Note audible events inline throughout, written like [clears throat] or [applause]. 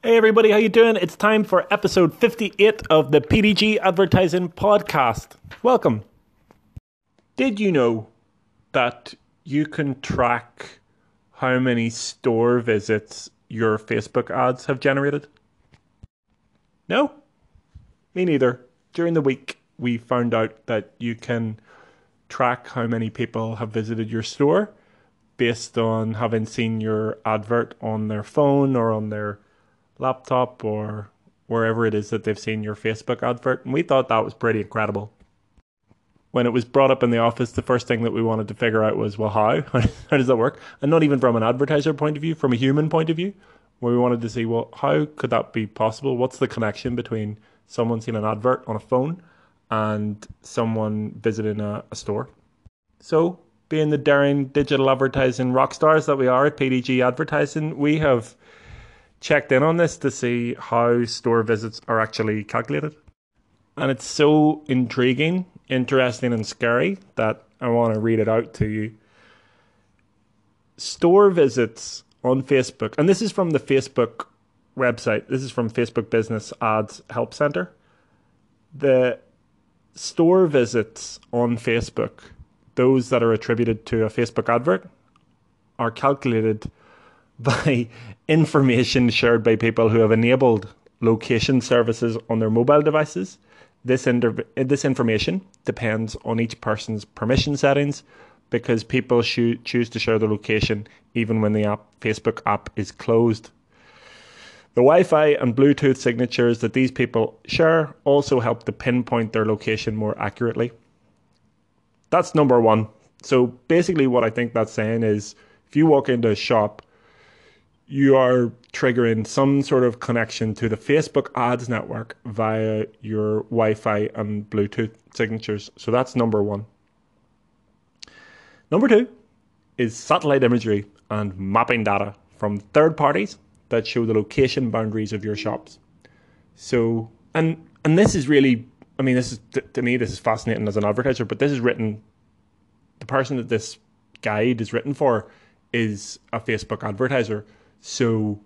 Hey everybody, how you doing? It's time for episode 58 of the PDG Advertising Podcast. Welcome. Did you know that you can track how many store visits your Facebook ads have generated? No? Me neither. During the week, we found out that you can track how many people have visited your store based on having seen your advert on their phone or on their laptop or wherever it is that they've seen your Facebook advert. And we thought that was pretty incredible. When it was brought up in the office, the first thing that we wanted to figure out was, well, how? [laughs] how does that work? And not even from an advertiser point of view, from a human point of view, where we wanted to see, well, how could that be possible? What's the connection between someone seeing an advert on a phone and someone visiting a, a store? So, being the daring digital advertising rock stars that we are at PDG Advertising, we have checked in on this to see how store visits are actually calculated. And it's so intriguing, interesting, and scary that I want to read it out to you. Store visits on Facebook, and this is from the Facebook website, this is from Facebook Business Ads Help Center. The store visits on Facebook, those that are attributed to a Facebook advert, are calculated by information shared by people who have enabled location services on their mobile devices. This, inter- this information depends on each person's permission settings because people choose to share the location even when the app, Facebook app is closed. The Wi Fi and Bluetooth signatures that these people share also help to pinpoint their location more accurately. That's number one. So basically, what I think that's saying is if you walk into a shop you are triggering some sort of connection to the Facebook ads network via your Wi Fi and Bluetooth signatures. So that's number one. Number two is satellite imagery and mapping data from third parties that show the location boundaries of your shops. So, and and this is really, I mean, this is to me, this is fascinating as an advertiser, but this is written, the person that this guide is written for is a Facebook advertiser so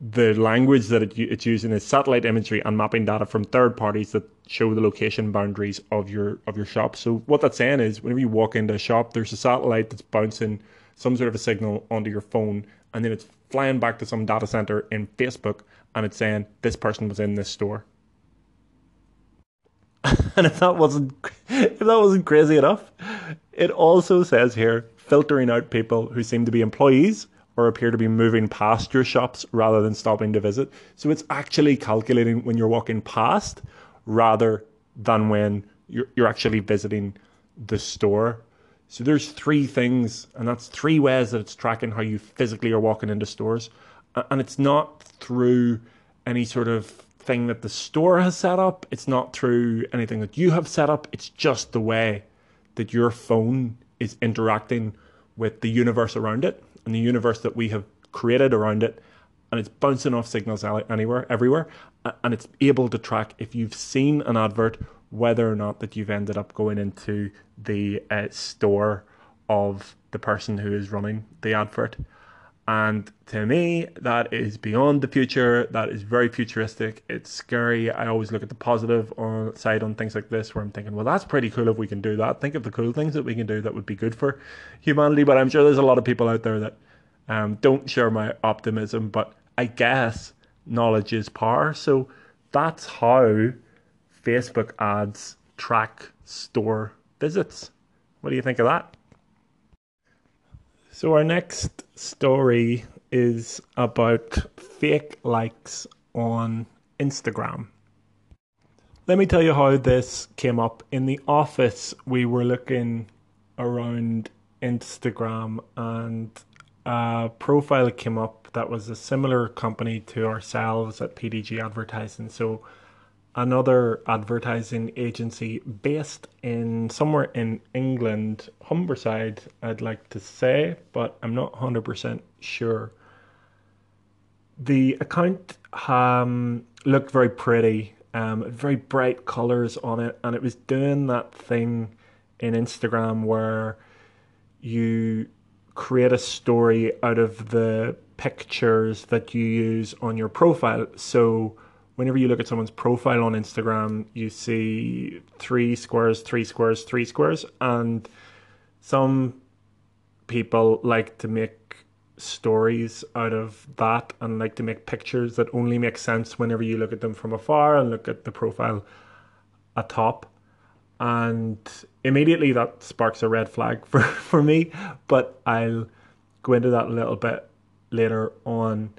the language that it, it's using is satellite imagery and mapping data from third parties that show the location boundaries of your of your shop. So what that's saying is whenever you walk into a shop, there's a satellite that's bouncing some sort of a signal onto your phone, and then it's flying back to some data center in Facebook, and it's saying this person was in this store. [laughs] and if that wasn't if that wasn't crazy enough, it also says here filtering out people who seem to be employees or appear to be moving past your shops rather than stopping to visit. So it's actually calculating when you're walking past rather than when you're, you're actually visiting the store. So there's three things, and that's three ways that it's tracking how you physically are walking into stores. And it's not through any sort of thing that the store has set up. It's not through anything that you have set up. It's just the way that your phone is interacting with the universe around it and the universe that we have created around it and it's bouncing off signals anywhere everywhere and it's able to track if you've seen an advert whether or not that you've ended up going into the uh, store of the person who is running the advert and to me that is beyond the future. That is very futuristic. It's scary. I always look at the positive on, side on things like this where i'm thinking well that's pretty cool if we can do that. Think of the cool things that we can do that would be good for humanity. But i'm sure there's a lot of people out there that um, don't share my optimism but i guess knowledge is power. So that's how facebook ads track store visits. What do you think of that so, our next story is about fake likes on Instagram. Let me tell you how this came up. In the office, we were looking around Instagram and a profile came up that was a similar company to ourselves at PDG Advertising. So, another advertising agency based in somewhere in England, Humberside, I'd like to say, but I'm not 100% sure. The account um, looked very pretty, um, very bright colors on it, and it was doing that thing in Instagram where you create a story out of the pictures that you use on your profile. So whenever you look at someone's profile on Instagram, you see three squares, three squares, three squares, and some people like to make stories out of that and like to make pictures that only make sense whenever you look at them from afar and look at the profile atop. And immediately that sparks a red flag [laughs] for, for me, but I'll go into that a little bit later on.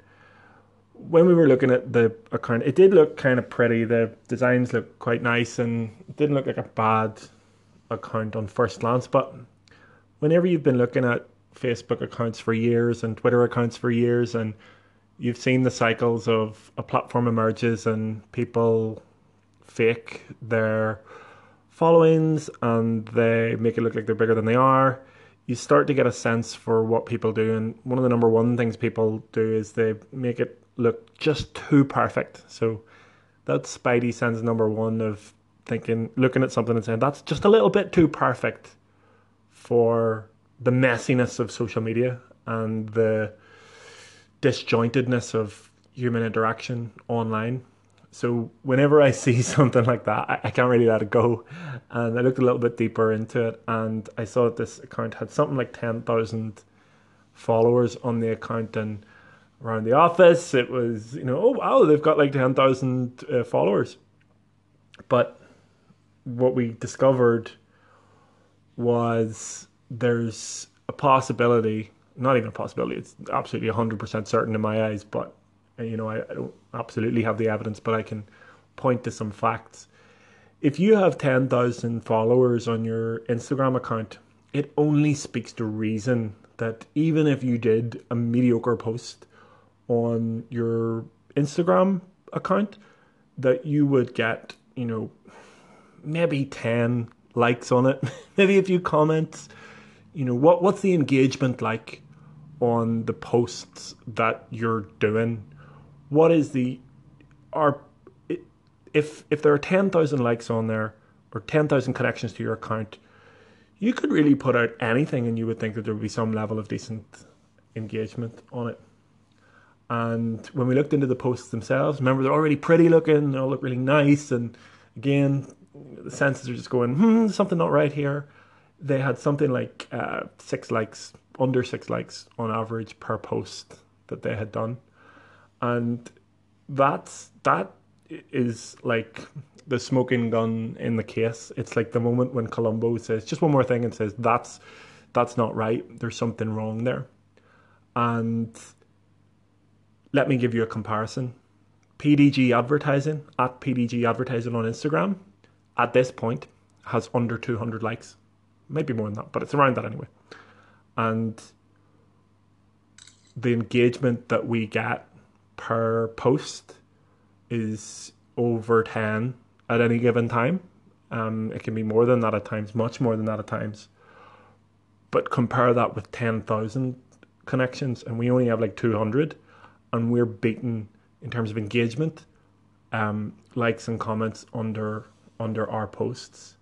When we were looking at the account, it did look kind of pretty. The designs looked quite nice and it didn't look like a bad account on first glance. But whenever you've been looking at Facebook accounts for years and Twitter accounts for years, and you've seen the cycles of a platform emerges and people fake their followings and they make it look like they're bigger than they are. You start to get a sense for what people do, and one of the number one things people do is they make it look just too perfect. So that's Spidey sense number one of thinking, looking at something and saying that's just a little bit too perfect for the messiness of social media and the disjointedness of human interaction online. So whenever I see [laughs] something like that, I, I, can't really let it go. And I looked a little bit deeper into it, and I saw that this account had something like ten thousand followers on the account, and around the office, it was you know, oh wow, they've got like ten thousand uh, followers. But what we discovered was there's a possibility, not even a possibility, it's absolutely 100% certain in my eyes, but you know, I, I don't absolutely have the evidence, but I can point to some facts. If you have 10,000 followers on your Instagram account, it only speaks to reason that even if you did a mediocre post on your Instagram account, that you would get, you know, maybe 10 likes on it, [laughs] maybe a few comments, you know what what's the engagement like on the posts that you're doing? What is the are if if there are 10,000 likes on there or 10,000 connections to your account you could really put out anything and you would think that there would be some level of decent engagement on it and when we looked into the posts themselves remember they're already pretty looking they all look really nice and again the senses are just going hmm something not right here they had something like uh, six likes, under six likes on average per post that they had done, and that's that is like the smoking gun in the case. It's like the moment when Columbo says just one more thing and says that's that's not right. There's something wrong there, and let me give you a comparison. PDG advertising at PDG advertising on Instagram at this point has under 200 likes maybe more than that, but it's around that anyway. And the engagement that we get per post is over 10 at any given time. Um, it can be more than that at times, much more than that at times. But compare that with 10,000 connections, and we only have like 200, and we're beaten in terms of engagement, um, likes and comments under under our posts.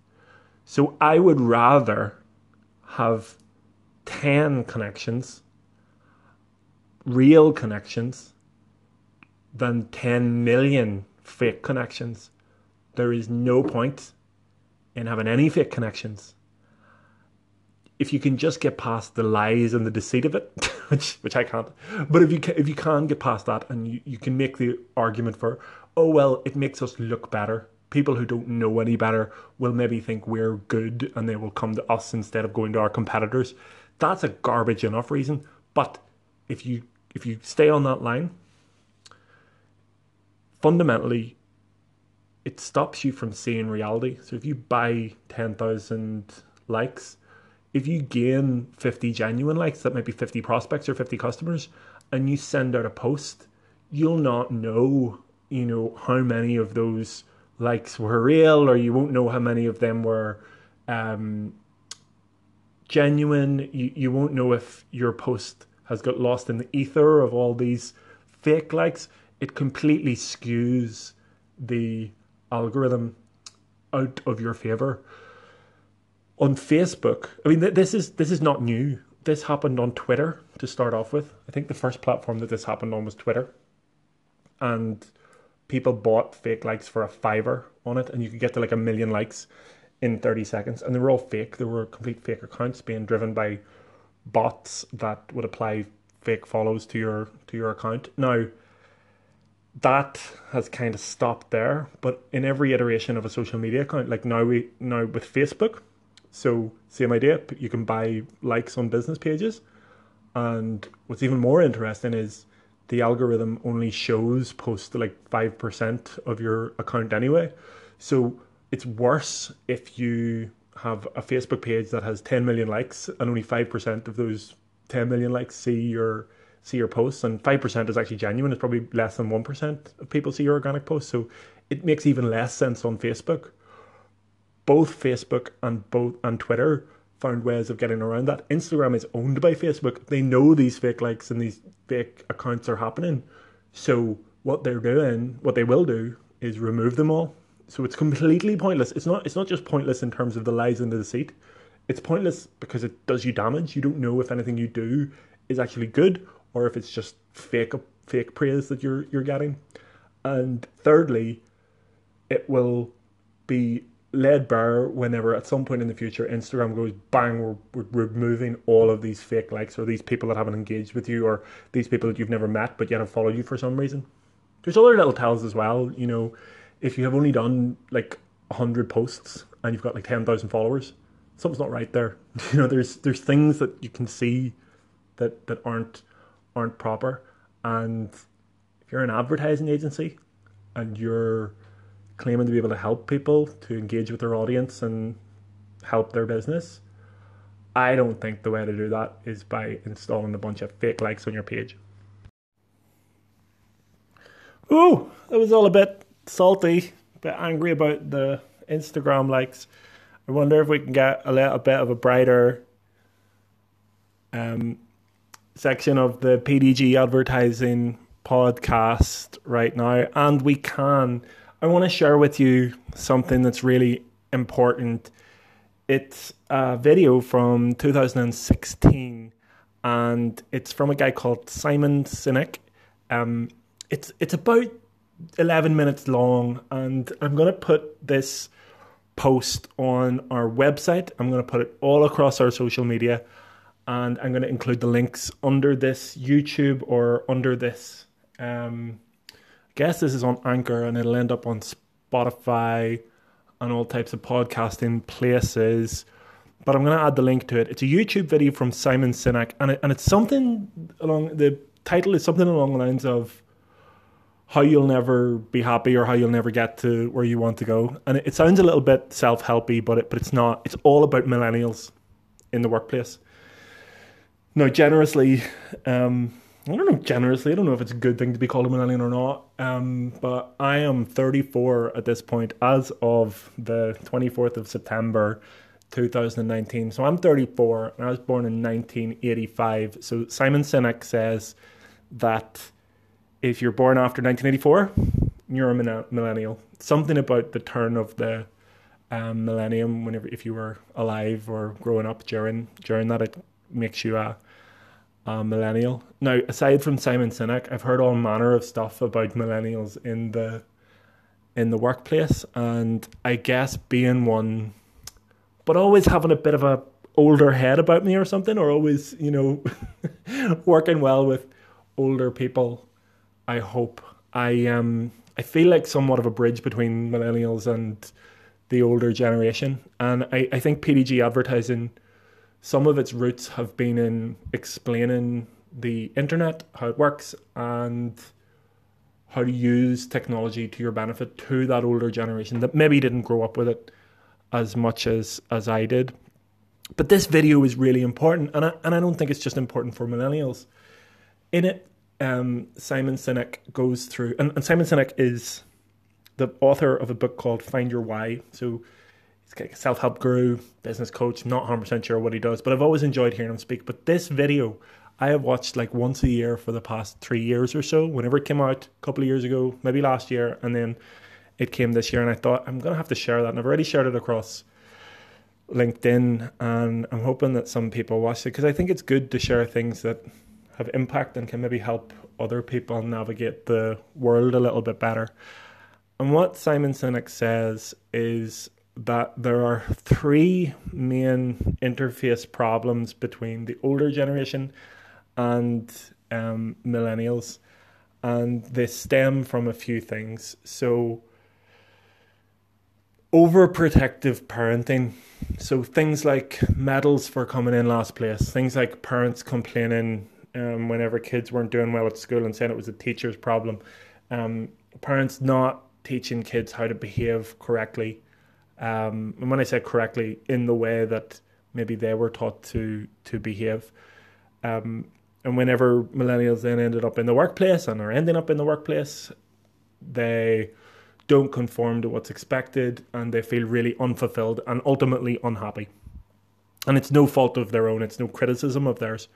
So I would rather have 10 connections, real connections, than 10 million fake connections. There is no point in having any fake connections. If you can just get past the lies and the deceit of it, [laughs] which which I can't, but if you can, if you can get past that and you, you can make the argument for, oh well, it makes us look better people who don't know any better will maybe think we're good and they will come to us instead of going to our competitors. That's a garbage enough reason. But if you if you stay on that line, fundamentally it stops you from seeing reality. So if you buy 10,000 likes, if you gain 50 genuine likes, that might be 50 prospects or 50 customers, and you send out a post, you'll not know, you know, how many of those likes were real, or you won't know how many of them were um, genuine. You, you won't know if your post has got lost in the ether of all these fake likes. It completely skews the algorithm out of your favor. On Facebook, I mean, this is this is not new. This happened on Twitter to start off with. I think the first platform that this happened on was Twitter. And people bought fake likes for a fiver on it, and you could get to like a million likes in 30 seconds. And they were all fake. They were complete fake accounts being driven by bots that would apply fake follows to your to your account. Now that has kind of stopped there, but in every iteration of a social media account, like now we now with Facebook, so same idea, you can buy likes on business pages. And what's even more interesting is the algorithm only shows posts like 5% of your account anyway. So it's worse if you have a Facebook page that has 10 million likes and only 5% of those 10 million likes see your see your posts and 5% is actually genuine it's probably less than 1% of people see your organic posts so it makes even less sense on Facebook both Facebook and both and Twitter found ways of getting around that Instagram is owned by Facebook they know these fake likes and these fake accounts are happening so what they're doing what they will do is remove them all so it's completely pointless. It's not. It's not just pointless in terms of the lies and the deceit. It's pointless because it does you damage. You don't know if anything you do is actually good or if it's just fake fake praise that you're you're getting. And thirdly, it will be laid bare whenever at some point in the future Instagram goes bang, we're, we're removing all of these fake likes or these people that haven't engaged with you or these people that you've never met but yet have followed you for some reason. There's other little tells as well, you know if you have only done like 100 posts and you've got like 10,000 followers, something's not right there. [laughs] You know, there's there's things that you can see that that aren't aren't proper and if you're an advertising agency and you're claiming to be able to help people to engage with their audience and help their business, I don't think the way to do that is by installing a bunch of fake likes on your page. Ooh, that was all a bit salty, a bit angry about the Instagram likes. I wonder if we can get a little bit of a brighter um, section of the PDG advertising podcast right now. And we can. I want to share with you something that's really important. It's a video from 2016 and it's from a guy called Simon Sinek. Um, it's it's about 11 minutes long, and I'm going to put this post on our website. I'm going to put it all across our social media, and I'm going to include the links under this YouTube or under this. Um, guess this is on Anchor, and it'll end up on Spotify and all types of podcasting places. But I'm going to add the link to it. It's a YouTube video from Simon Sinek, and it, and it's something along the title is something along the lines of how you'll never be happy or how you'll never get to where you want to go. And it, it sounds a little bit self helpy, but it, but it's not. It's all about millennials in the workplace. Now, generously, um, I don't know, generously, I don't know if it's a good thing to be called a millennial or not, um, but I am 34 at this point as of the 24th of September 2019. So I'm 34 and I was born in 1985. So Simon Sinek says that if you're born after 1984, you're a millennial. Something about the turn of the um, millennium, whenever if you were alive or growing up during during that, it makes you a, a millennial. Now, aside from Simon Sinek, I've heard all manner of stuff about millennials in the in the workplace, and I guess being one, but always having a bit of a older head about me or something, or always you know [laughs] working well with older people I hope. I um I feel like somewhat of a bridge between millennials and the older generation. And I, I think PDG advertising, some of its roots have been in explaining the internet, how it works, and how to use technology to your benefit to that older generation that maybe didn't grow up with it as much as as I did. But this video is really important, and I, and I don't think it's just important for millennials. In it, um, Simon Sinek goes through, and, and, Simon Sinek is the author of a book called Find Your Why. So he's like a self help guru, business coach. not 100% sure what he does, but I've always enjoyed hearing him speak. But this video, I have watched like once a year for the past three years or so. Whenever it came out a couple of years ago, maybe last year, and then it came this year, and I thought I'm gonna have to share that, and I've already shared it across LinkedIn, and I'm hoping that some people watch it because I think it's good to share things that have impact and can maybe help other people navigate the world a little bit better. And what Simon Sinek says is that there are three main interface problems between the older generation and um, millennials, and they stem from a few things. So, overprotective parenting. So, things like medals for coming in last place, things like parents complaining um, whenever kids weren't doing well at school and saying it was a teacher's problem, um, parents not teaching kids how to behave correctly um, and when I say correctly, in the way that maybe they were taught to to behave. Um, and whenever millennials then ended up in the workplace and are ending up in the workplace, they don't conform to what's expected and they feel really unfulfilled and ultimately unhappy. And it's no fault of their own; it's no criticism of theirs.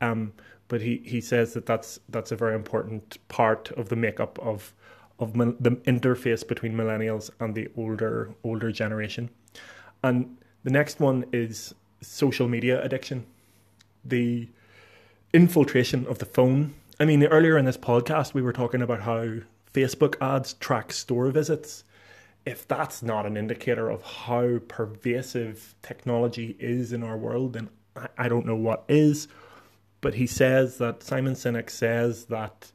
Um, but he, he says that that's that's a very important part of the makeup of of the interface between millennials and the older older generation. And the next one is social media addiction, the infiltration of the phone. I mean, earlier in this podcast, we were talking about how Facebook ads track store visits. If that's not an indicator of how pervasive technology is in our world, then I don't know what is. But he says that Simon Sinek says that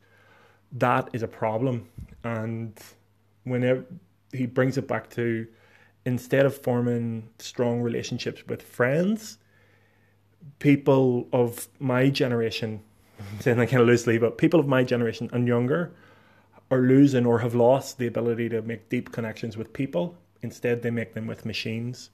that is a problem. And whenever he brings it back to instead of forming strong relationships with friends, people of my generation, [laughs] saying that kind of loosely, but people of my generation and younger are losing or have lost the ability to make deep connections with people. Instead, they make them with machines.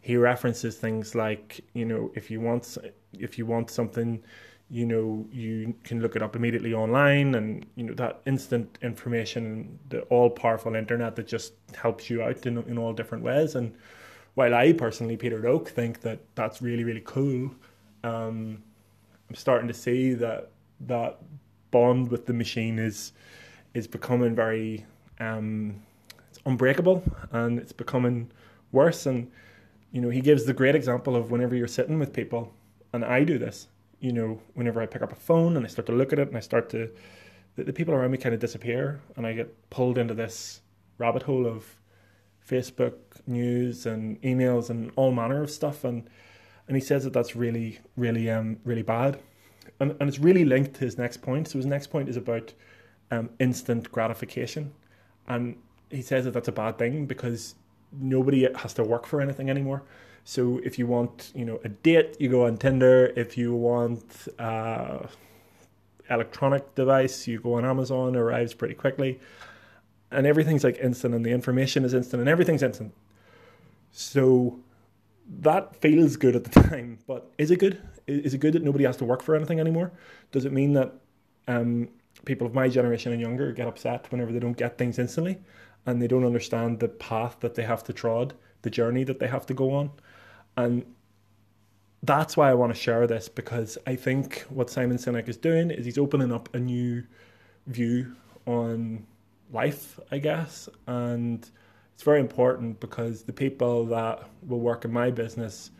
He references things like, you know, if you want if you want something you know you can look it up immediately online and you know that instant information the all powerful internet that just helps you out in, in all different ways. And while i personally peter oak think that that's really really cool um, i'm starting to see that that bond with the machine is is becoming very um, it's unbreakable and it's becoming worse. And you know he gives the great example of whenever you're sitting with people and i do this you know, whenever I pick up a phone and I start to look at it and I start to, the, the people around me kind of disappear and I get pulled into this rabbit hole of Facebook news and emails and all manner of stuff. And, and he says that that's really, really, um, really bad. And, and it's really linked to his next point. So his next point is about um, instant gratification. And he says that that's a bad thing because nobody has to work for anything anymore. So if you want, you know, a date, you go on Tinder. If you want uh, electronic device, you go on Amazon. Arrives pretty quickly, and everything's like instant, and the information is instant, and everything's instant. So that feels good at the [laughs] time, but is it good? Is it good that nobody has to work for anything anymore? Does it mean that um, people of my generation and younger get upset whenever they don't get things instantly, and they don't understand the path that they have to trod, the journey that they have to go on? And that's why I want to share this because I think what Simon Sinek is doing is he's opening up a new view on life, I guess. And it's very important because the people that will work in my business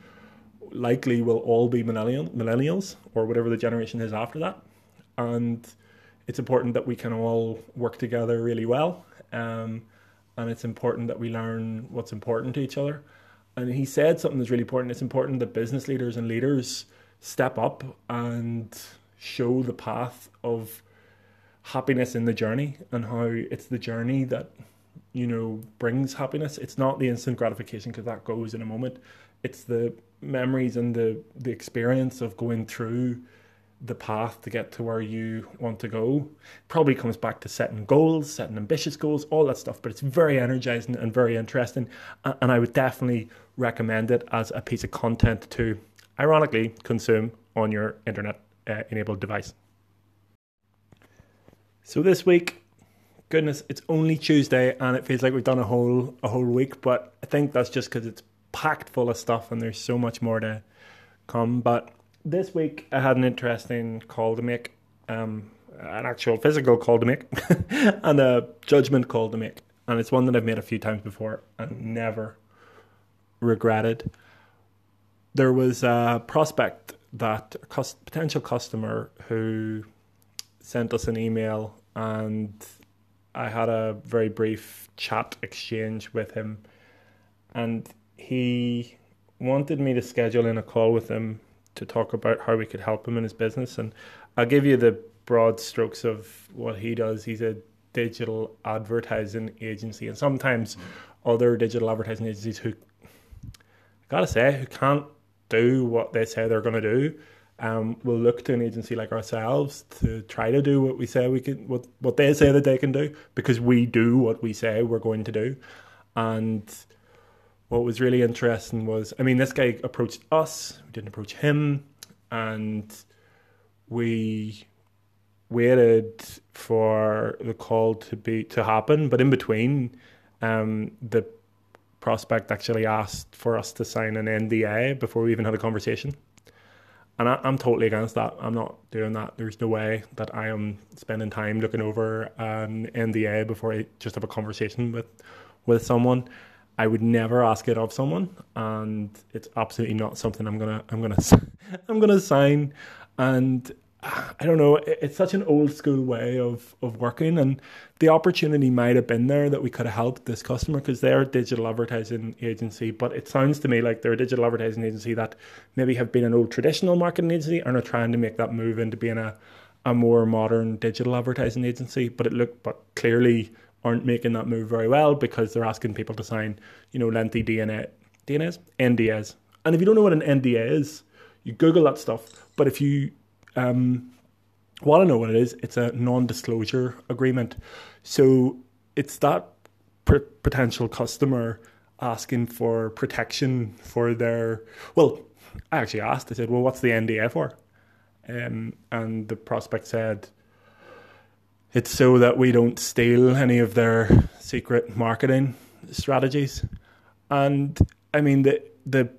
likely will all be millennial, millennials or whatever the generation is after that. And it's important that we can all work together really well. Um, and it's important that we learn what's important to each other and he said something that's really important. It's important that business leaders and leaders step up and show the path of happiness in the journey and how it's the journey that you know brings happiness. It's not the instant gratification because that goes in a moment. It's the memories and the the experience of going through the path to get to where you want to go. Probably comes back to setting goals, setting ambitious goals, all that stuff. But it's very energizing and very interesting. And I would definitely recommend it as a piece of content to, ironically, consume on your internet uh, enabled device. So this week, goodness, it's only Tuesday and it feels like we've done a whole a whole week. But I think that's just because it's packed full of stuff and there's so much more to come. But this week I had an interesting call to make, um, an actual physical call to make, [laughs] and a judgment call to make, and it's one that I've made a few times before and never regretted. There was a prospect that a cus- potential customer who sent us an email and I had a very brief chat exchange with him and he wanted me to schedule in a call with him to talk about how we could help him in his business and I'll give you the broad strokes of what he does. He's a digital advertising agency and sometimes other digital advertising agencies who I gotta say who can't do what they say they're to do um, will look to an agency like ourselves to try to do what we say we can, what what they say that they can do, because we do what we say we're going to do. And what was really interesting was, I mean, this guy approached us, we didn't approach him, and we waited for the call to be to happen. But in between, um, the prospect actually asked for us to sign an NDA before we even had a conversation. And I, am totally against that. I'm not doing that. There's no way that I am spending time looking over an NDA before I just have a conversation with with someone. I would never ask it of someone, and it's absolutely not something I'm gonna I'm gonna [laughs] I'm gonna sign. And I don't know, it's such an old school way of, of working, and the opportunity might have been there that we could have helped this customer because they're a digital advertising agency. But it sounds to me like they're a digital advertising agency that maybe have been an old traditional marketing agency and are trying to make that move into being a, a more modern digital advertising agency. But it looked, but clearly aren't making that move very well because they're asking people to sign, you know, lengthy DNA, DNAs, NDAs. And if you don't know what an NDA is, you Google that stuff. But if you um, I know what it is. It's a non-disclosure agreement. So it's that potential customer asking for protection for their. Well, I actually asked. I said, "Well, what's the NDA for?" Um, and the prospect said, "It's so that we don't steal any of their secret marketing strategies." And I mean, the the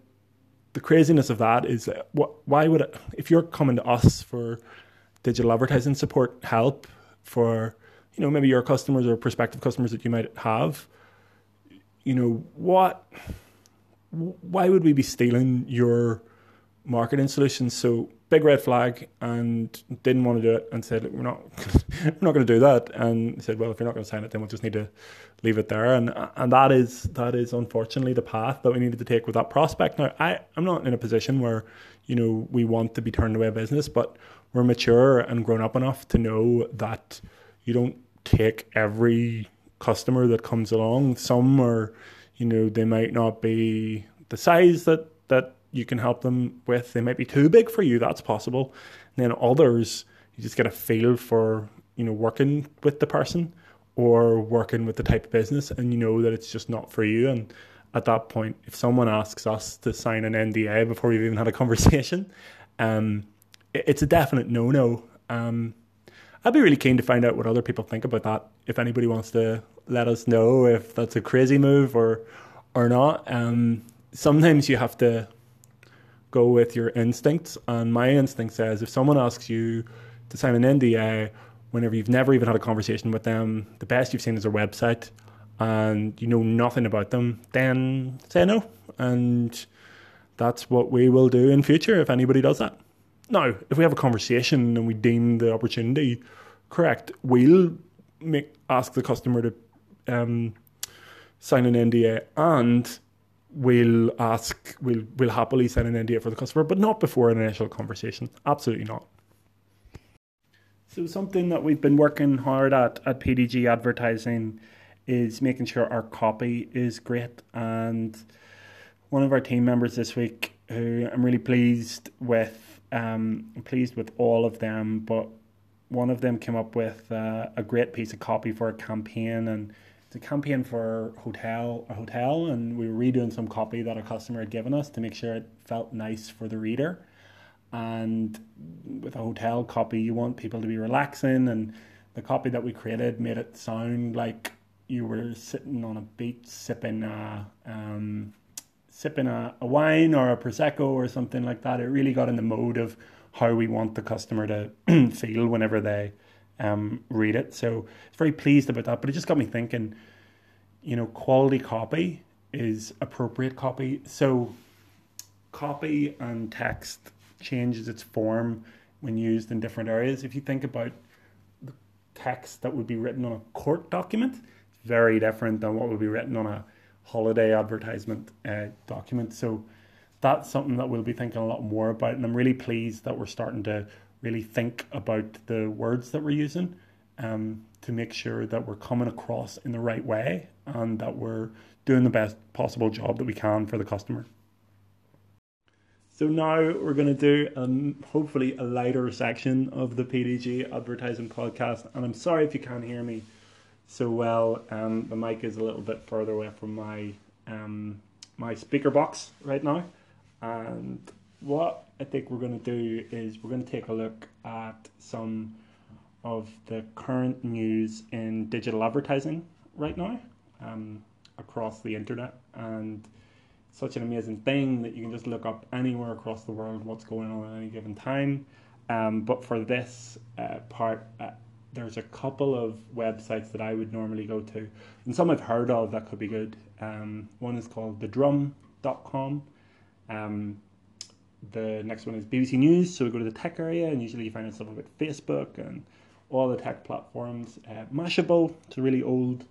the craziness of that is what why would it, if you're coming to us for digital advertising support help for you know maybe your customers or prospective customers that you might have you know what why would we be stealing your marketing solutions so big red flag and didn't want to do it and said we're not [laughs] we're not going to do that. And said well if you're not going to sign it then we'll just need to leave it there. And and that is that is unfortunately the path that we needed to take with that prospect. Now I I'm not in a position where you know we want to be turned away business but we're mature and grown up enough to know that you don't take every customer that comes along. Some are, you know, they might not be the size that that you can help them with. They might be too big for you. That's possible. And then others, you just get a feel for, you know, working with the person or working with the type of business, and you know that it's just not for you. And at that point, if someone asks us to sign an NDA before we've even had a [laughs] conversation, um, it's a definite no no. Um, I'd be really keen to find out what other people think about that. If anybody wants to let us know if that's a crazy move or or not. Um, sometimes you have to go with your instincts, and my instinct says if someone asks you to sign an NDA whenever you've never even had a conversation with them, the best you've seen is their website, and you know nothing about them, then say no, and that's what we will do in future if anybody does that. Now, if we have a conversation and we deem the opportunity correct, we'll make ask the customer to um, sign an NDA and we'll ask we'll we'll happily sign an NDA for the customer, but not before an initial conversation. Absolutely not. So something that we've been working hard at at PDG advertising is making sure our copy is great and one of our team members this week who I'm really pleased with um, I'm pleased with all of them, but one of them came up with uh, a great piece of copy for a campaign, and a campaign for hotel a hotel, and we were redoing some copy that a customer had given us to make sure it felt nice for the reader. And with a hotel copy, you want people to be relaxing, and the copy that we created made it sound like you were sitting on a beach sipping a um, sipping a, a wine or a prosecco or something like that. It really got in the mode of how we want the customer to [clears throat] feel whenever they um, read it. So it's very pleased about that. But it just got me thinking, you know, quality copy is appropriate copy. So copy and text changes its form when used in different areas. If you think about the text that would be written on a court document, it's very different than what would be written on a holiday advertisement uh, document. So that's something that we'll be thinking a lot more about. And I'm really pleased that we're starting to really think about the words that we're using um, to make sure that we're coming across in the right way and that we're doing the best possible job that we can for the customer. So now we're going to do um, hopefully a lighter section of the PDG advertising podcast. And I'm sorry if you can't hear me so well. Um, the mic is a little bit further away from my um, my speaker box right now. And what I think we're going to do is we're going to take a look at some of the current news in digital advertising right now um, across the internet. And such an amazing thing that you can just look up anywhere across the world what's going on at any given time. Um, but for this uh, part, uh, there's a couple of websites that I would normally go to, and some I've heard of that could be good. Um, one is called thedrum.com. Um, the next one is BBC News. So we go to the tech area, and usually you find stuff about Facebook and all the tech platforms. Uh, Mashable, it's a really old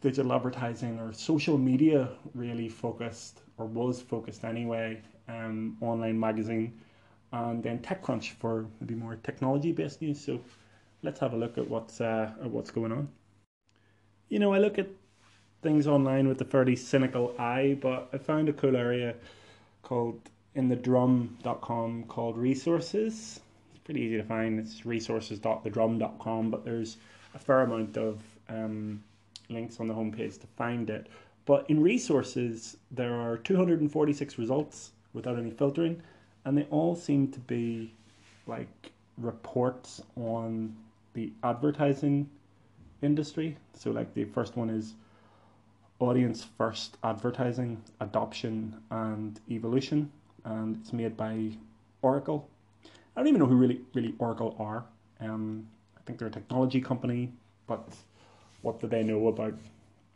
digital advertising or social media really focused or was focused anyway um, online magazine and then TechCrunch for maybe more technology based news. So let's have a look at what's uh, at what's going on. You know, I look at things online with a fairly cynical eye, but I found a cool area called in the drum.com called resources. It's pretty easy to find. It's resources.thedrum.com, but there's a fair amount of um, links on the homepage to find it. But in resources, there are 246 results without any filtering, and they all seem to be like reports on the advertising industry. So, like the first one is audience first advertising, adoption, and evolution, and it's made by Oracle. I don't even know who really really Oracle are. Um, I think they're a technology company, but what do they know about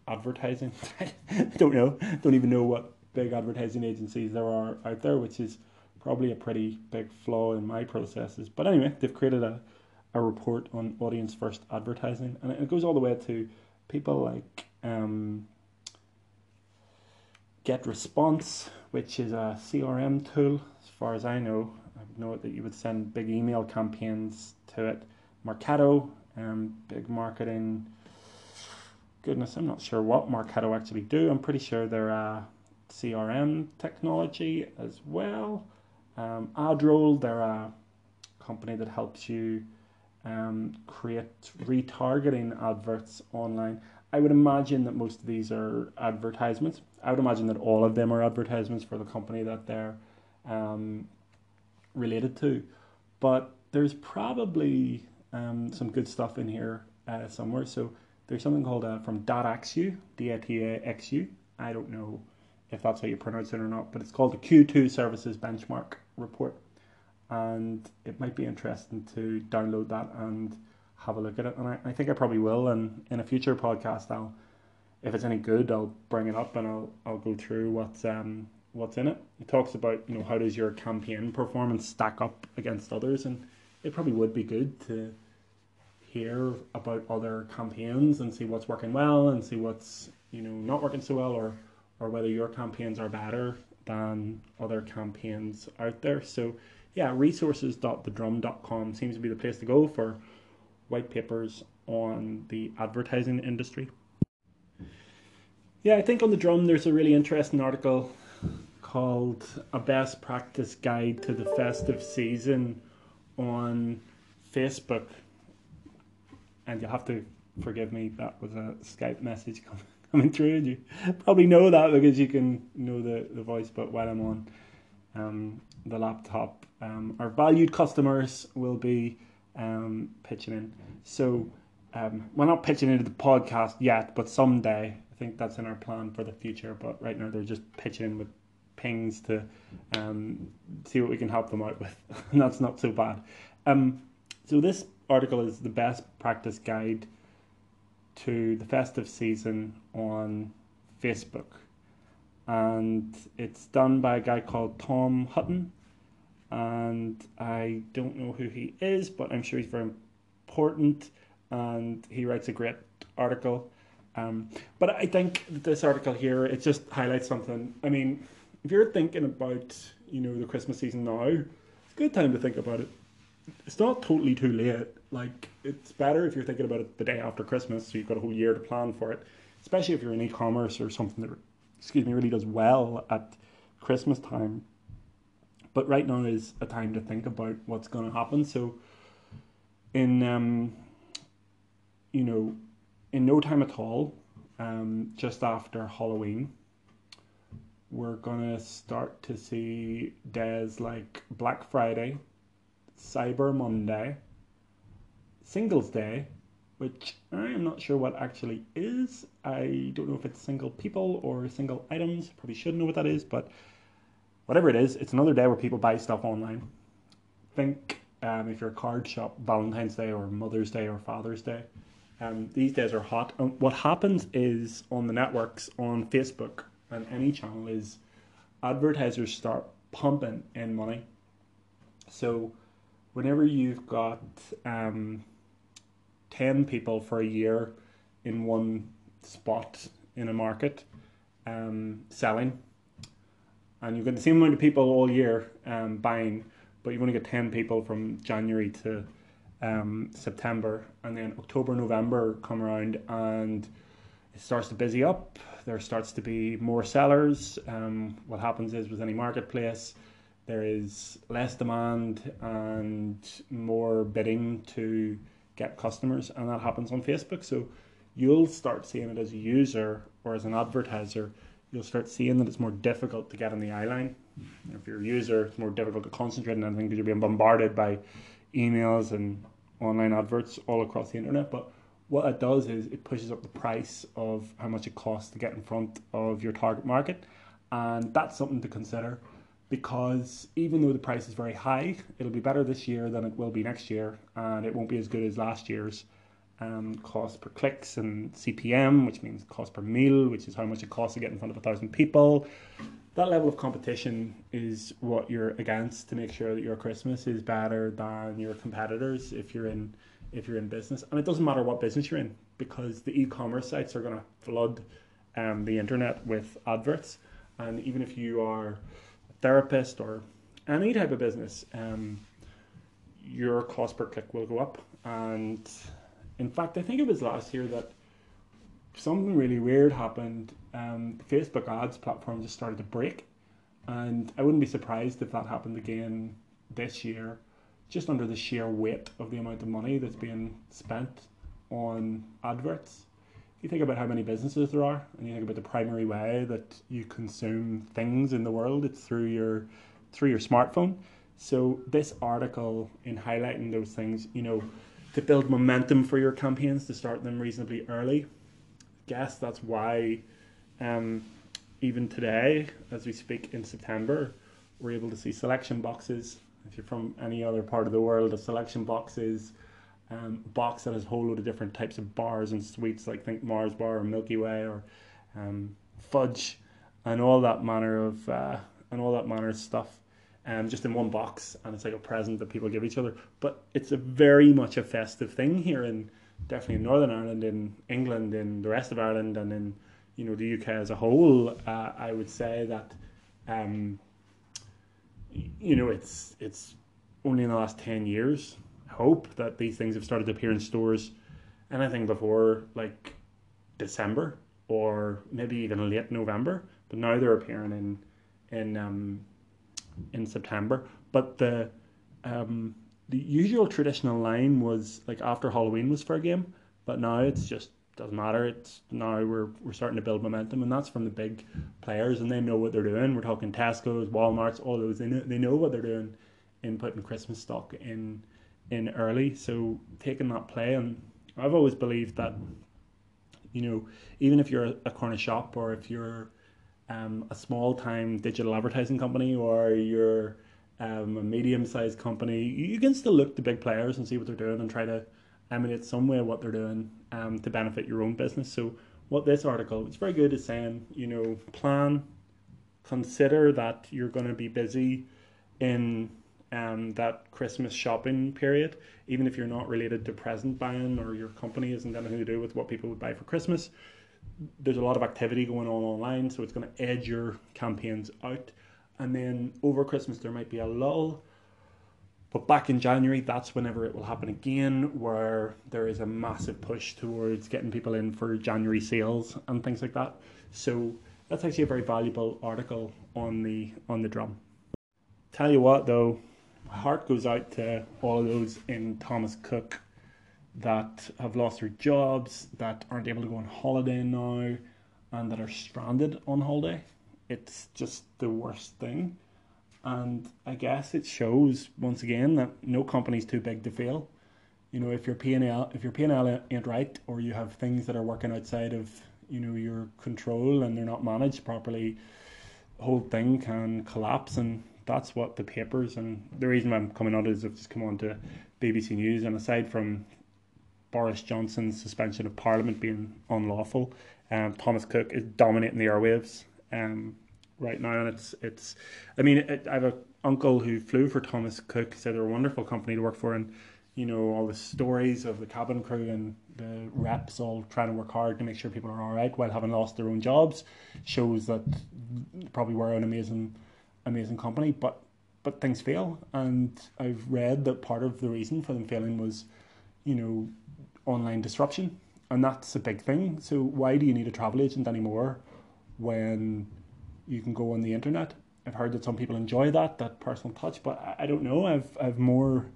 advertising? [laughs] I don't know. Don't even know what big advertising agencies there are out there, which is probably a pretty big flaw in my processes. But anyway, they've created a, a report on audience first advertising, and it goes all the way to people like um, Get Response, which is a CRM tool, as far as I know. I know that you would send big email campaigns to it. Marketo, um, big marketing goodness, I'm not sure what Marketo actually do. I'm pretty sure they're a CRM technology as well. Um, Adroll, they're a company that helps you um, create retargeting adverts online. I would imagine that most of these are advertisements. I would imagine that all of them are advertisements for the company that they're um, related to. But there's probably um, some good stuff in here uh, somewhere. So there's something called uh, from .xu, D-A-T-A-X-U. I don't know if that's how you pronounce it or not, but it's called the Q2 Services Benchmark Report. And it might be interesting to download that and have a look at it. And I, I think I probably will. And in a future podcast, I'll, if it's any good, I'll bring it up and I'll, I'll go through what's, um, what's in it. It talks about, you know, how does your campaign performance stack up against others. And it probably would be good to hear about other campaigns and see what's working well and see what's you know not working so well or or whether your campaigns are better than other campaigns out there. So yeah, resources.thedrum.com seems to be the place to go for white papers on the advertising industry. Yeah, I think on the drum there's a really interesting article called A Best Practice Guide to the Festive Season on Facebook and you'll have to forgive me. That was a Skype message [laughs] coming through, you probably know that because you can know the, the voice. But while I'm on um, the laptop, um, our valued customers will be um, pitching in. So um, we're not pitching into the podcast yet, but someday I think that's in our plan for the future. But right now they're just pitching in with pings to um, see what we can help them out with, [laughs] and that's not so bad. Um, so this article is the best practice guide to the festive season on Facebook. And it's done by a guy called Tom Hutton. And I don't know who he is, but I'm sure he's very important, and he writes a great article. Um, but I think this article here it just highlights something. I mean, if you're thinking about you know the Christmas season now, it's a good time to think about it. It's not totally too late. Like it's better if you're thinking about it the day after Christmas, so you've got a whole year to plan for it. Especially if you're in e-commerce or something that, excuse me, really does well at Christmas time. But right now is a time to think about what's going to happen. So, in um, you know, in no time at all, um, just after Halloween, we're gonna start to see days like Black Friday, Cyber Monday, Singles Day, which I am not sure what actually is. I don't know if it's single people or single items. Probably should know what that is, but whatever it is, it's another day where people buy stuff online. Think um, if you're a card shop, Valentine's Day or Mother's Day or Father's Day. Um, these days are hot. And what happens is on the networks, on Facebook and any channel, is advertisers start pumping in money. So whenever you've got um, 10 people for a year in one spot in a market um, selling, and you've got the same amount of people all year um, buying, but you've only got 10 people from January to um, September, and then October, November come around, and it starts to busy up. There starts to be more sellers. Um, what happens is with any marketplace, there is less demand and more bidding to get customers, and that happens on Facebook. So you'll start seeing it as a user or as an advertiser. You'll start seeing that it's more difficult to get on the eye line. If you're a user, it's more difficult to concentrate on anything because you're being bombarded by emails and online adverts all across the internet. But what it does is it pushes up the price of how much it costs to get in front of your target market, and that's something to consider because even though the price is very high, it'll be better this year than it will be next year, and it won't be as good as last year's um, cost per clicks and CPM, which means cost per mille, which is how much it costs to get in front of a thousand people. That level of competition is what you're against to make sure that your Christmas is better than your competitors if you're in if you're in business. And it doesn't matter what business you're in because the e-commerce sites are going to flood um, the internet with adverts. And even if you are a therapist or any type of business, um, your cost per click will go up. And in fact, I think it was last year that something really weird happened. Um, Facebook ads platform just started to break, and I wouldn't be surprised if that happened again this year, just under the sheer weight of the amount of money that's being spent on adverts If you think about how many businesses there are, and you think about the primary way that you consume things in the world, it's through your through your smartphone. So this article in highlighting those things, you know, to build momentum for your campaigns, to start them reasonably early. I guess that's why um, even today, as we speak in September, we're able to see selection boxes. If you're from any other part of the world, a selection box is um, box that has a whole load of different types of bars and sweets, like think Mars bar or Milky Way or um, fudge, and all that manner of uh, and all that manner of stuff, um, just in one box, and it's like a present that people give each other. But it's a very much a festive thing here in definitely in Northern Ireland, in England, in the rest of Ireland, and in you know the UK as a whole. Uh, I would say that. Um, you know, it's it's only in the last ten years I hope that these things have started to appear in stores anything before like December or maybe even late November. But now they're appearing in in um, in September. But the um, the usual traditional line was like after Halloween was fair game, but now it's just doesn't matter. It's now we're we're starting to build momentum, and that's from the big players, and they know what they're doing. We're talking Tesco's, WalMarts, all those. They know they know what they're doing in putting Christmas stock in in early. So taking that play, and I've always believed that, you know, even if you're a corner shop or if you're um, a small time digital advertising company or you're um, a medium sized company, you can still look to big players and see what they're doing and try to emulate some way what they're doing um, to benefit your own business. So what this article, it's very good, is saying, you know, plan, consider that you're going to be busy in um, that Christmas shopping period, even if you're not related to present buying or your company isn't anything to do with what people would buy for Christmas, there's a lot of activity going on online, so it's going to edge your campaigns out. And then over Christmas, there might be a lull. But back in January, that's whenever it will happen again, where there is a massive push towards getting people in for January sales and things like that. So that's actually a very valuable article on the on the drum. Tell you what, though, my heart goes out to all of those in Thomas Cook that have lost their jobs, that aren't able to go on holiday now, and that are stranded on holiday. It's just the worst thing. And I guess it shows once again that no company's too big to fail. You know, if your P and L if your P and L ain't right, or you have things that are working outside of you know your control and they're not managed properly, the whole thing can collapse. And that's what the papers and the reason I'm coming on is I've just come on to BBC News. And aside from Boris Johnson's suspension of Parliament being unlawful. Um, Thomas Cook is dominating the airwaves um, right now, and it's it's. I mean, it, I have an uncle who flew for Thomas Cook. He said they're a wonderful company to work for, and you know all the stories of the cabin crew and the reps all trying to work hard to make sure people are all right while having lost their own jobs shows that probably were an amazing, amazing company. But but things fail, and I've read that part of the reason for them failing was, you know, online disruption, and that's a big thing. So why do you need a travel agent anymore when you can go on the internet? I've heard that some people enjoy that that personal touch, but I, don't know. I've I've more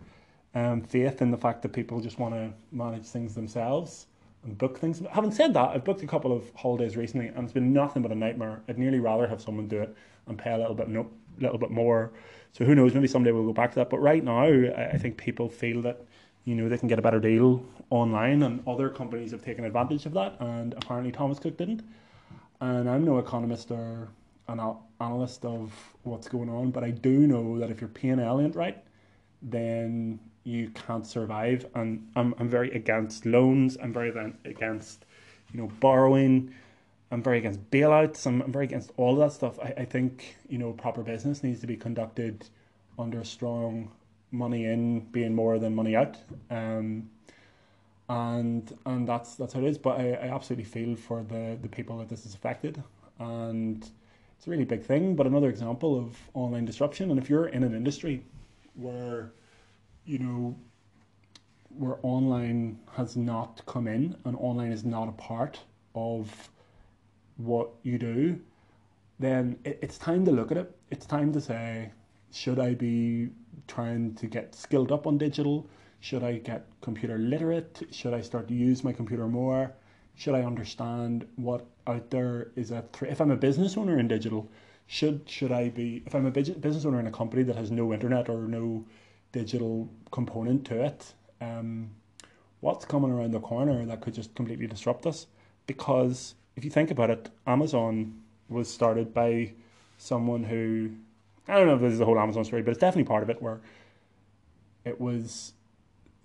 um, faith in the fact that people just want to manage things themselves and book things. Having said that, I've booked a couple of holidays recently, and it's been nothing but a nightmare. I'd nearly rather have someone do it and pay a little bit no, little bit more. So who knows? Maybe someday we'll go back to that. But right now, I, I think people feel that you know they can get a better deal online, and other companies have taken advantage of that, and apparently Thomas Cook didn't. And I'm no economist or an analyst of what's going on, but I do know that if your P and L ain't right, then you can't survive. And I'm I'm very against loans. I'm very against you know borrowing. I'm very against bailouts. I'm, I'm very against all that stuff. I, I think you know proper business needs to be conducted under strong money in being more than money out. Um, and and that's that's how it is. But I, I absolutely feel for the, the people that this is affected. And it's a really big thing, but another example of online disruption. And if you're in an industry where, you know, where online has not come in and online is not a part of what you do, then it, it's time to look at it. It's time to say, should I be trying to get skilled up on digital? Should I get computer literate? Should I start to use my computer more? Should I understand what out there is a threat? If I'm a business owner in digital, should should I be? If I'm a business owner in a company that has no internet or no digital component to it, um, what's coming around the corner that could just completely disrupt us? Because if you think about it, Amazon was started by someone who I don't know if this is the whole Amazon story, but it's definitely part of it where it was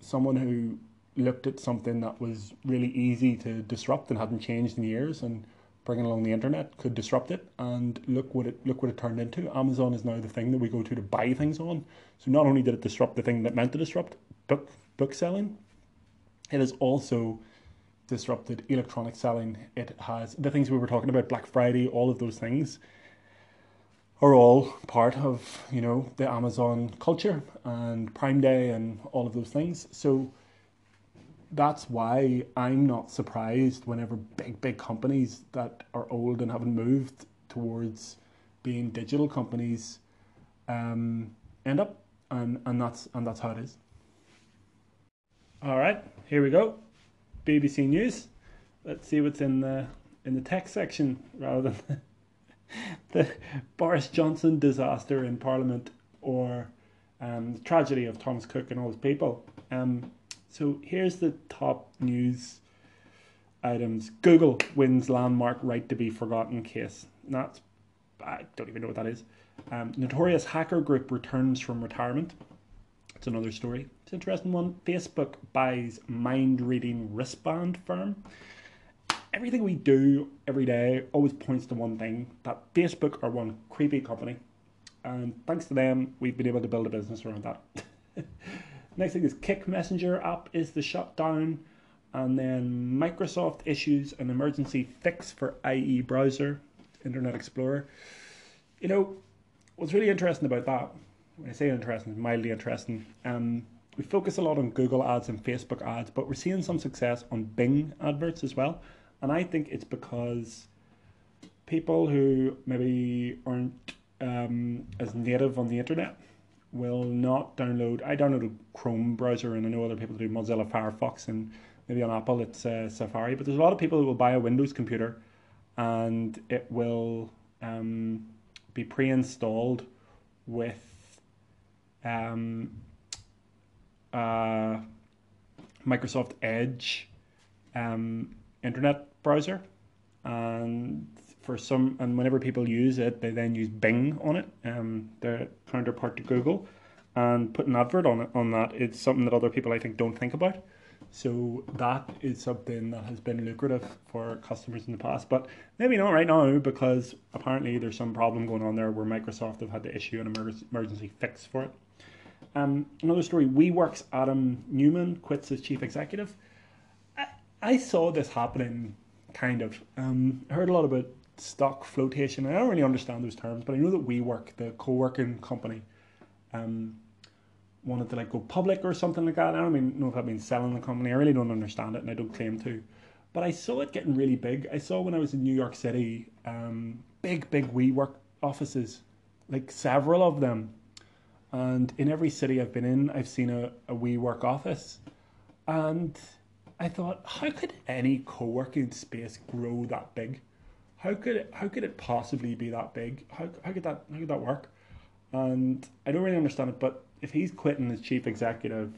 someone who looked at something that was really easy to disrupt and hadn't changed in years and bringing along the internet could disrupt it. And look what it look what it turned into. Amazon is now the thing that we go to to buy things on. So not only did it disrupt the thing that meant to disrupt book book selling it has also disrupted electronic selling. It has the things we were talking about black friday all of those things are all part of you know the Amazon culture and Prime Day and all of those things. So that's why I'm not surprised whenever big big companies that are old and haven't moved towards being digital companies um, end up and and that's and that's how it is. All right, here we go. BBC News. Let's see what's in the in the text section rather than [laughs] [laughs] the Boris Johnson disaster in Parliament or um, the tragedy of Thomas Cook and all his people. Um, so here's the top news items. Google wins landmark right to be forgotten case. That's I don't even know what that is. Um, notorious hacker group returns from retirement. It's another story. It's an interesting one. Facebook buys mind reading wristband firm everything we do every day always points to one thing that Facebook are one creepy company and thanks to them, we've been able to build a business around that. [laughs] Next thing is Kik Messenger app is the shutdown, and then Microsoft issues an emergency fix for IE browser, Internet Explorer. You know, what's really interesting about that, when I say interesting, mildly interesting, um, we focus a lot on Google ads and Facebook ads, but we're seeing some success on Bing adverts as well. And I think it's because people who maybe aren't um, as native on the internet will not download. I downloaded Chrome browser, and I know other people do Mozilla Firefox, and maybe on Apple it's uh, Safari. But there's a lot of people who will buy a Windows computer, and it will um, be pre-installed with um, uh, Microsoft Edge um, internet browser, and for some, and whenever people use it, they then use Bing on it, um, the counterpart to Google, and put an advert on it on that. It's something that other people I think don't think about. So that is something that has been lucrative for customers in the past, but maybe not right now because apparently there's some problem going on there where Microsoft have had to issue an emergency fix for it. Um, another story: WeWork's Adam Neumann quits as chief executive. I saw this happening, kind of. Um, I heard a lot about stock flotation. I don't really understand those terms, but I know that WeWork, the co-working company, um, wanted to like go public or something like that. I don't even know if I've been selling the company. I really don't understand it, and I don't claim to. But I saw it getting really big. I saw when I was in New York City, um, big, big WeWork offices, like several of them. And in every city I've been in, I've seen a, a WeWork office. And I thought, how could any co working space grow that big? how could it how could it possibly be that big? How, how could that how could that work? And I don't really understand it. But if he's quitting as chief executive,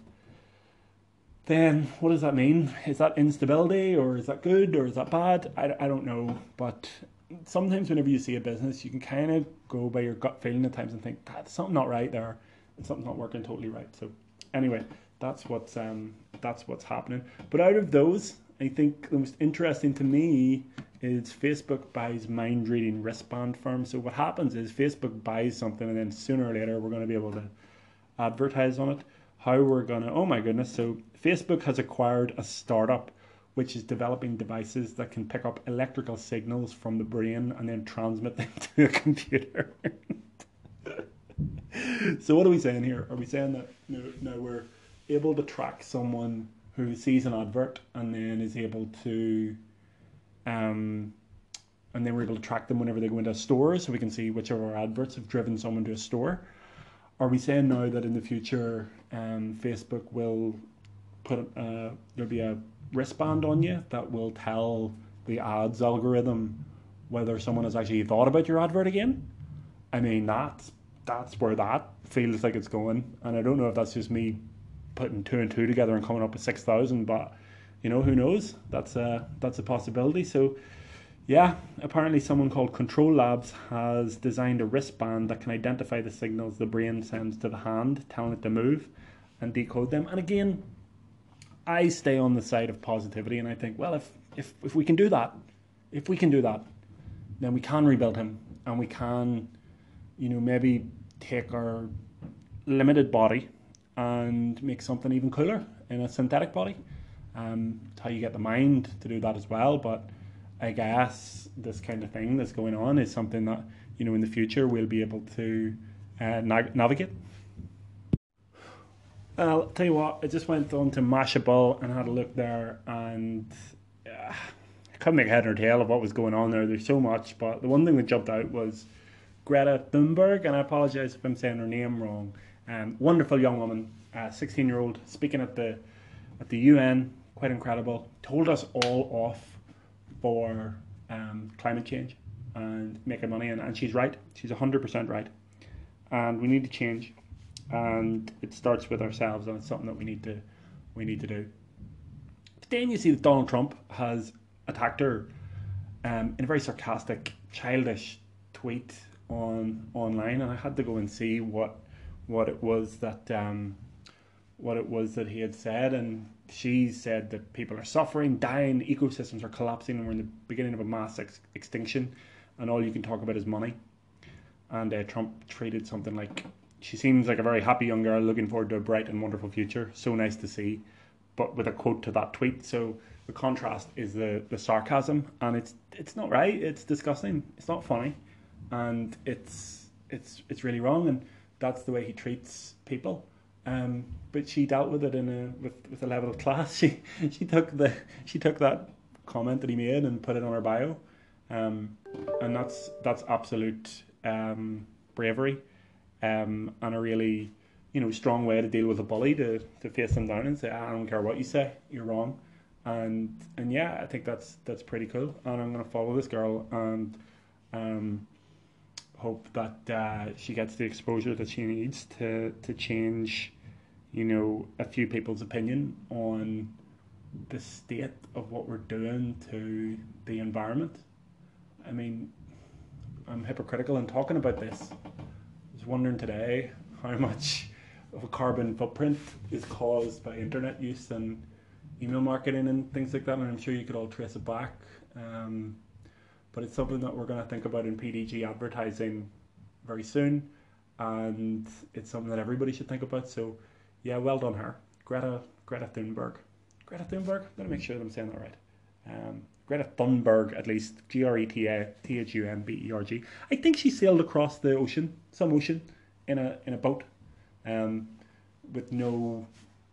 then what does that mean? Is that instability or is that good or is that bad? I, I don't know. But sometimes whenever you see a business, you can kind of go by your gut feeling at times and think that's something not right there, something's not working totally right. So anyway, that's what's um that's what's happening. But out of those, I think the most interesting to me is Facebook buys mind reading wristband firms. So what happens is Facebook buys something and then sooner or later we're going to be able to advertise on it. How we're going to, oh my goodness. So Facebook has acquired a startup which is developing devices that can pick up electrical signals from the brain and then transmit them [laughs] to a computer. [laughs] so what are we saying here? Are we saying that now, now we're able to track someone who sees an advert and then is able to um, and then we're able to track them whenever they go into a store so we can see which of our adverts have driven someone to a store. Are we saying now that in the future um, Facebook will put uh, there'll be a wristband on you that will tell the ads algorithm whether someone has actually thought about your advert again? I mean that's that's where that feels like it's going, and I don't know if that's just me putting two and two together and coming up with six thousand, but you know, who knows? That's a that's a possibility. So, yeah, apparently someone called Control Labs has designed a wristband that can identify the signals the brain sends to the hand, telling it to move, and decode them. And again, I stay on the side of positivity, and I think, well, if if if we can do that, if we can do that, then we can rebuild him, and we can, you know, maybe take our limited body and make something even cooler in a synthetic body. Um, it's how you get the mind to do that as well. But I guess this kind of thing that's going on is something that you know in the future we'll be able to uh, na- navigate. I'll tell you what, I just went on to Mashable and had a look there, and uh, I couldn't make head or tail of what was going on there. There's so much, but the one thing that jumped out was Greta Thunberg, and I apologize if I'm saying her name wrong. Um, wonderful young woman, 16 uh, year old, speaking at the at the UN quite incredible. Told us all off for um, climate change and making money, and, and she's right. She's 100% right. And we need to change, and it starts with ourselves, and it's something that we need to we need to do. Then you see that Donald Trump has attacked her um, in a very sarcastic, childish tweet on online, and I had to go and see what what it was that um, what it was that he had said, and she said that people are suffering, dying, ecosystems are collapsing, and we're in the beginning of a mass ex- extinction, and all you can talk about is money. and uh, Trump treated something like she seems like a very happy young girl looking forward to a bright and wonderful future. So nice to see, but with a quote to that tweet. So the contrast is the the sarcasm, and it's it's not right. It's disgusting. It's not funny, and it's it's it's really wrong. And that's the way he treats people. Um, but she dealt with it in a with, with a level of class. [laughs] She she took the she took that comment that he made and put it on her bio, um, and that's that's absolute um, bravery, um, and a really you know strong way to deal with a bully to, to face them down and say I don't care what you say, you're wrong, and and yeah, I think that's that's pretty cool, and I'm gonna follow this girl and um, hope that uh, she gets the exposure that she needs to to change, you know, a few people's opinion on the state of what we're doing to the environment. I mean, I'm hypocritical in talking about this. I was wondering today how much of a carbon footprint is caused by internet use and email marketing and things like that, and I'm sure you could all trace it back. Um, but it's something that we're going to think about in PDG advertising very soon, and it's something that everybody should think about. So, yeah, well done her, Greta Greta Thunberg. Greta Thunberg. I'm going to make sure that I'm saying that right. Um, Greta Thunberg, at least G R E T A T H U N B E R G. I think she sailed across the ocean, some ocean, in a in a boat, um, with no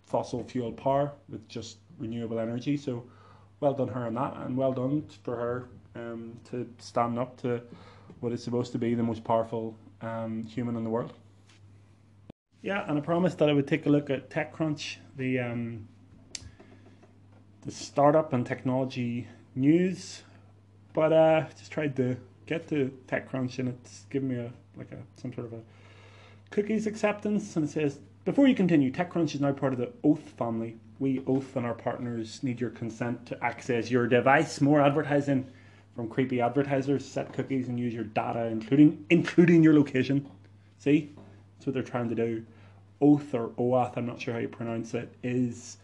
fossil fuel power, with just renewable energy. So, well done her on that, and well done for her um, to stand up to what is supposed to be the most powerful um, human in the world. Yeah, and I promised that I would take a look at TechCrunch, the um, the startup and technology news, but uh, just tried to get to TechCrunch and it's given me a like a some sort of a cookies acceptance, and it says before you continue, TechCrunch is now part of the Oath family. We Oath and our partners need your consent to access your device. More advertising from creepy advertisers, set cookies and use your data, including including your location. See, that's what they're trying to do. Oath or Oath, I'm not sure how you pronounce it, is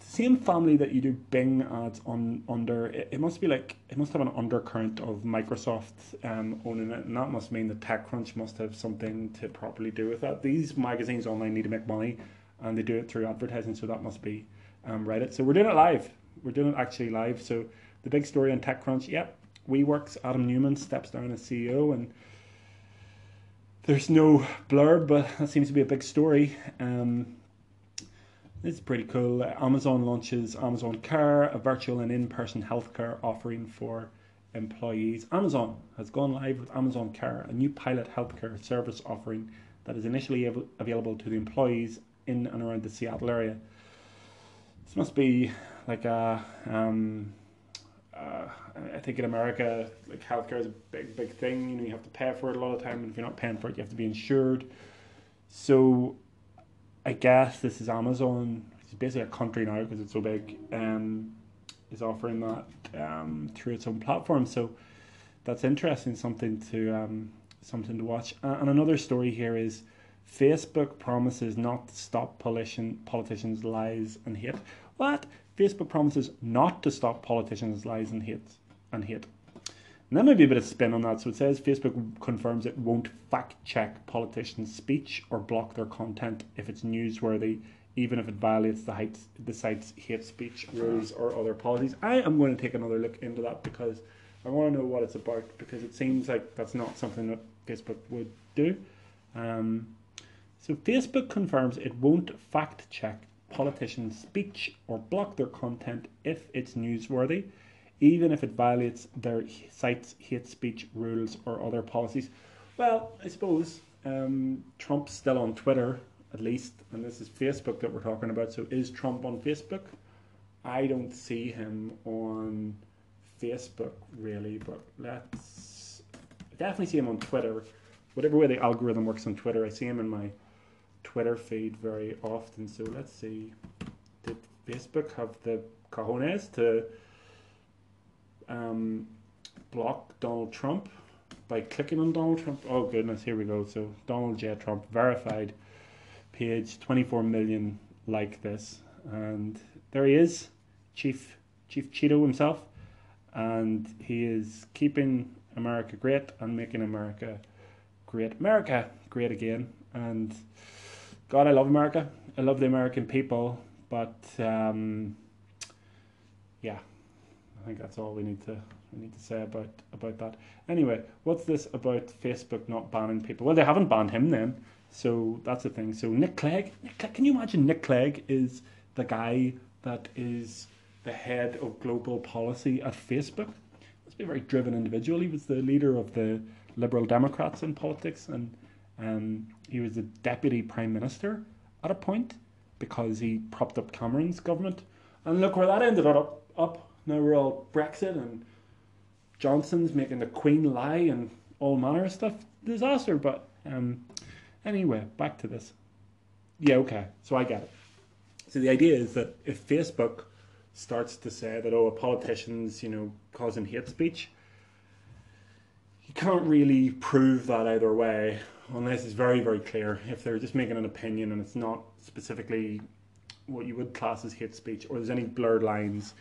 the same family that you do Bing ads on under. It, it must be like it must have an undercurrent of Microsoft um, owning it, and that must mean that TechCrunch must have something to properly do with that. These magazines online need to make money, and they do it through advertising, so that must be um, Reddit. So we're doing it live. We're doing it actually live. So the big story on TechCrunch, yep, WeWork's Adam Neumann steps down as CEO, and there's no blurb, but that seems to be a big story. Um, it's pretty cool. Amazon launches Amazon Care, a virtual and in-person healthcare offering for employees. Amazon has gone live with Amazon Care, a new pilot healthcare service offering that is initially av- available to the employees in and around the Seattle area. This must be like a um, uh, I think in America, like healthcare is a big, big thing. You know, you have to pay for it a lot of time, and if you're not paying for it, you have to be insured. So, I guess this is Amazon, which is basically a country now because it's so big, um, is offering that um, through its own platform. So, that's interesting. Something to um, something to watch. And another story here is Facebook promises not to stop politician, politicians' lies and hate. What? Facebook promises not to stop politicians' lies and hate and hate. And there may be a bit of spin on that. So it says Facebook confirms it won't fact check politicians' speech or block their content if it's newsworthy, even if it violates the, the site's hate speech rules or other policies. I am going to take another look into that because I want to know what it's about because it seems like that's not something that Facebook would do. Um, so Facebook confirms it won't fact check politicians' speech or block their content if it's newsworthy, even if it violates their site's hate speech rules or other policies. Well, I suppose um, Trump's still on Twitter, at least, and this is Facebook that we're talking about. So is Trump on Facebook? I don't see him on Facebook really, but let's definitely see him on Twitter. Whatever way the algorithm works on Twitter, I see him in my Twitter feed very often. So let's see. Did Facebook have the cojones to um, block Donald Trump by clicking on Donald Trump? Oh goodness, here we go. So Donald J. Trump verified page 24 million like this, and there he is, Chief Chief Cheeto himself, and he is keeping America great and making America great. America, great again. And God, I love America. I love the American people. But um, yeah, I think that's all we need to we need to say about about that. Anyway, what's this about Facebook not banning people? Well, they haven't banned him then, so that's the thing. So Nick Clegg, Nick Clegg can you imagine Nick Clegg is the guy that is the head of global policy at Facebook? Must be a very driven individual. He was the leader of the Liberal Democrats in politics, and um, he was the deputy prime minister at a point because he propped up Cameron's government. And look where that ended up. Up now we're all Brexit and Johnson's making the Queen lie and all manner of stuff. Disaster. But um, anyway, back to this. Yeah, okay. So I get it. So the idea is that if Facebook starts to say that oh, a politician's you know causing hate speech, you can't really prove that either way unless it's very very clear. If they're just making an opinion and it's not specifically what you would class as hate speech, or there's any blurred lines,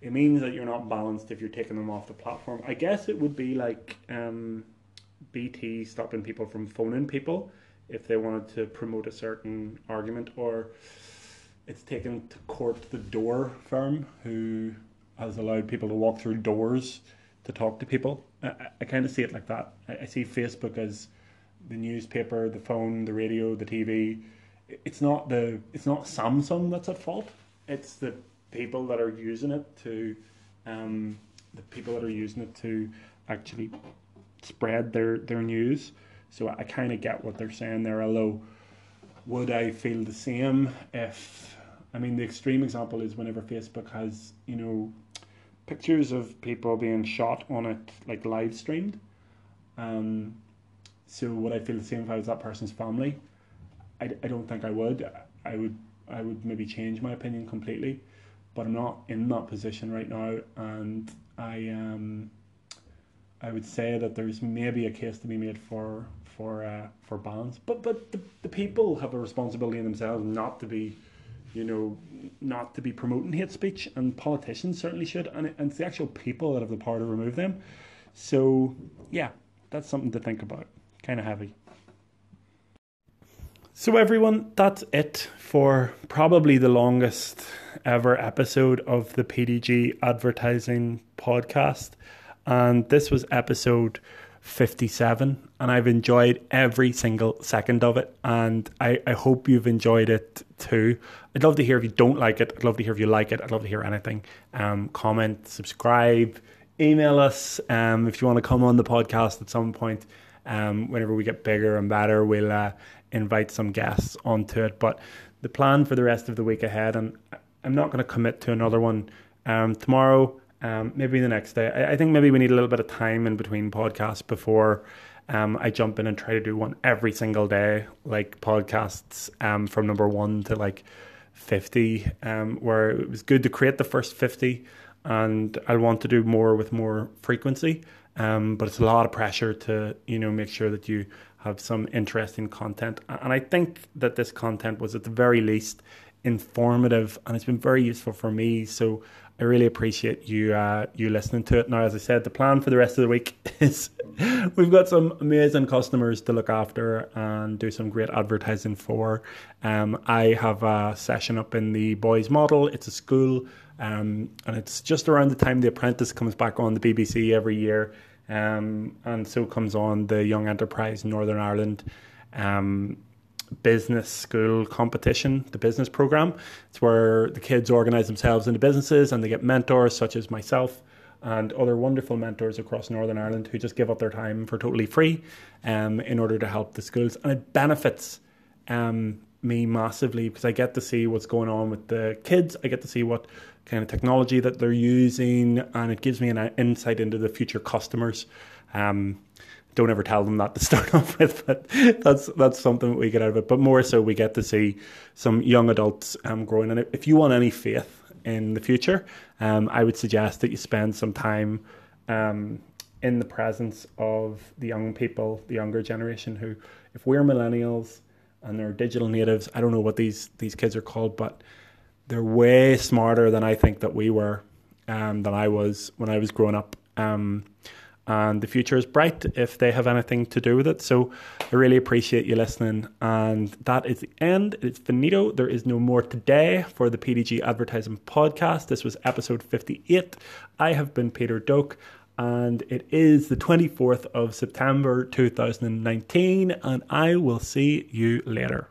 it means that you're not balanced if you're taking them off the platform. I guess it would be like um, BT stopping people from phoning people if they wanted to promote a certain argument, or it's taken to court the door firm who has allowed people to walk through doors to talk to people. I, I kind of see it like that. I, I see Facebook as the newspaper, the phone, the radio, the TV. It's not the it's not Samsung that's at fault. It's the people that are using it to, um, the people that are using it to actually spread their their news. So I kind of get what they're saying there. Although, would I feel the same if? I mean, the extreme example is whenever Facebook has you know pictures of people being shot on it like live streamed. Um, so would I feel the same if I was that person's family? I, I don't think I would. I would I would maybe change my opinion completely, but I'm not in that position right now, and I um I would say that there's maybe a case to be made for for uh, for bans, but but the, the people have a responsibility in themselves not to be, you know, not to be promoting hate speech, and politicians certainly should, and, and it's the actual people that have the power to remove them. So yeah, that's something to think about kind of heavy. So, everyone, that's it for probably the longest ever episode of the PDG advertising podcast. And this was episode 57, and I've enjoyed every single second of it. And I, I hope you've enjoyed it too. I'd love to hear if you don't like it. I'd love to hear if you like it. I'd love to hear anything. Um, comment, subscribe, email us um, if you want to come on the podcast at some point. Um, whenever we get bigger and better, we'll uh, invite some guests onto it. But the plan for the rest of the week ahead, and I'm not going to commit to another one um, tomorrow. Um, maybe the next day. I, I, think maybe we need a little bit of time in between podcasts before um, I jump in and try to do one every single day, like podcasts um, from number one to like 50, um, where it was good to create the first 50 and I want to do more with more frequency. Um, but it's a lot of pressure to you know make sure that you have some interesting content. And I think that this content was at the very least informative, and it's been very useful for me. So I really appreciate you uh, you listening to it. Now, as I said, the plan for the rest of the week [laughs] is we've got some amazing customers to look after and do some great advertising for. Um, I have a session up in the boys' model. It's a school, um, and it's just around the time The Apprentice comes back on the BBC every year. Um, and so comes on the Young Enterprise Northern Ireland um, business school competition, the business program. It's where the kids organise themselves into businesses and they get mentors such as myself and other wonderful mentors across Northern Ireland who just give up their time for totally free um, in order to help the schools. And it benefits um, me massively because I get to see what's going on with the kids. I get to see what kind of technology that they're using, and it gives me an insight into the future customers. Um, don't ever tell them that to [laughs] start off with, but that's that's something that we get out of it. But more so, we get to see some young adults um, growing. And if you want any faith in the future, um, I would suggest that you spend some time um, in the presence of the young people, the younger generation. Who, if we're millennials and they're digital natives, I don't know what these these kids are called, but they're way smarter than I think that we were, um, than I was when I was growing up. Um, and the future is bright if they have anything to do with it. So I really appreciate you listening. And that is the end. It's finito. There is no more today for the PDG Advertising Podcast. This was episode 58. I have been Peter Doak and it is the 24th of September 2019, and I will see you later.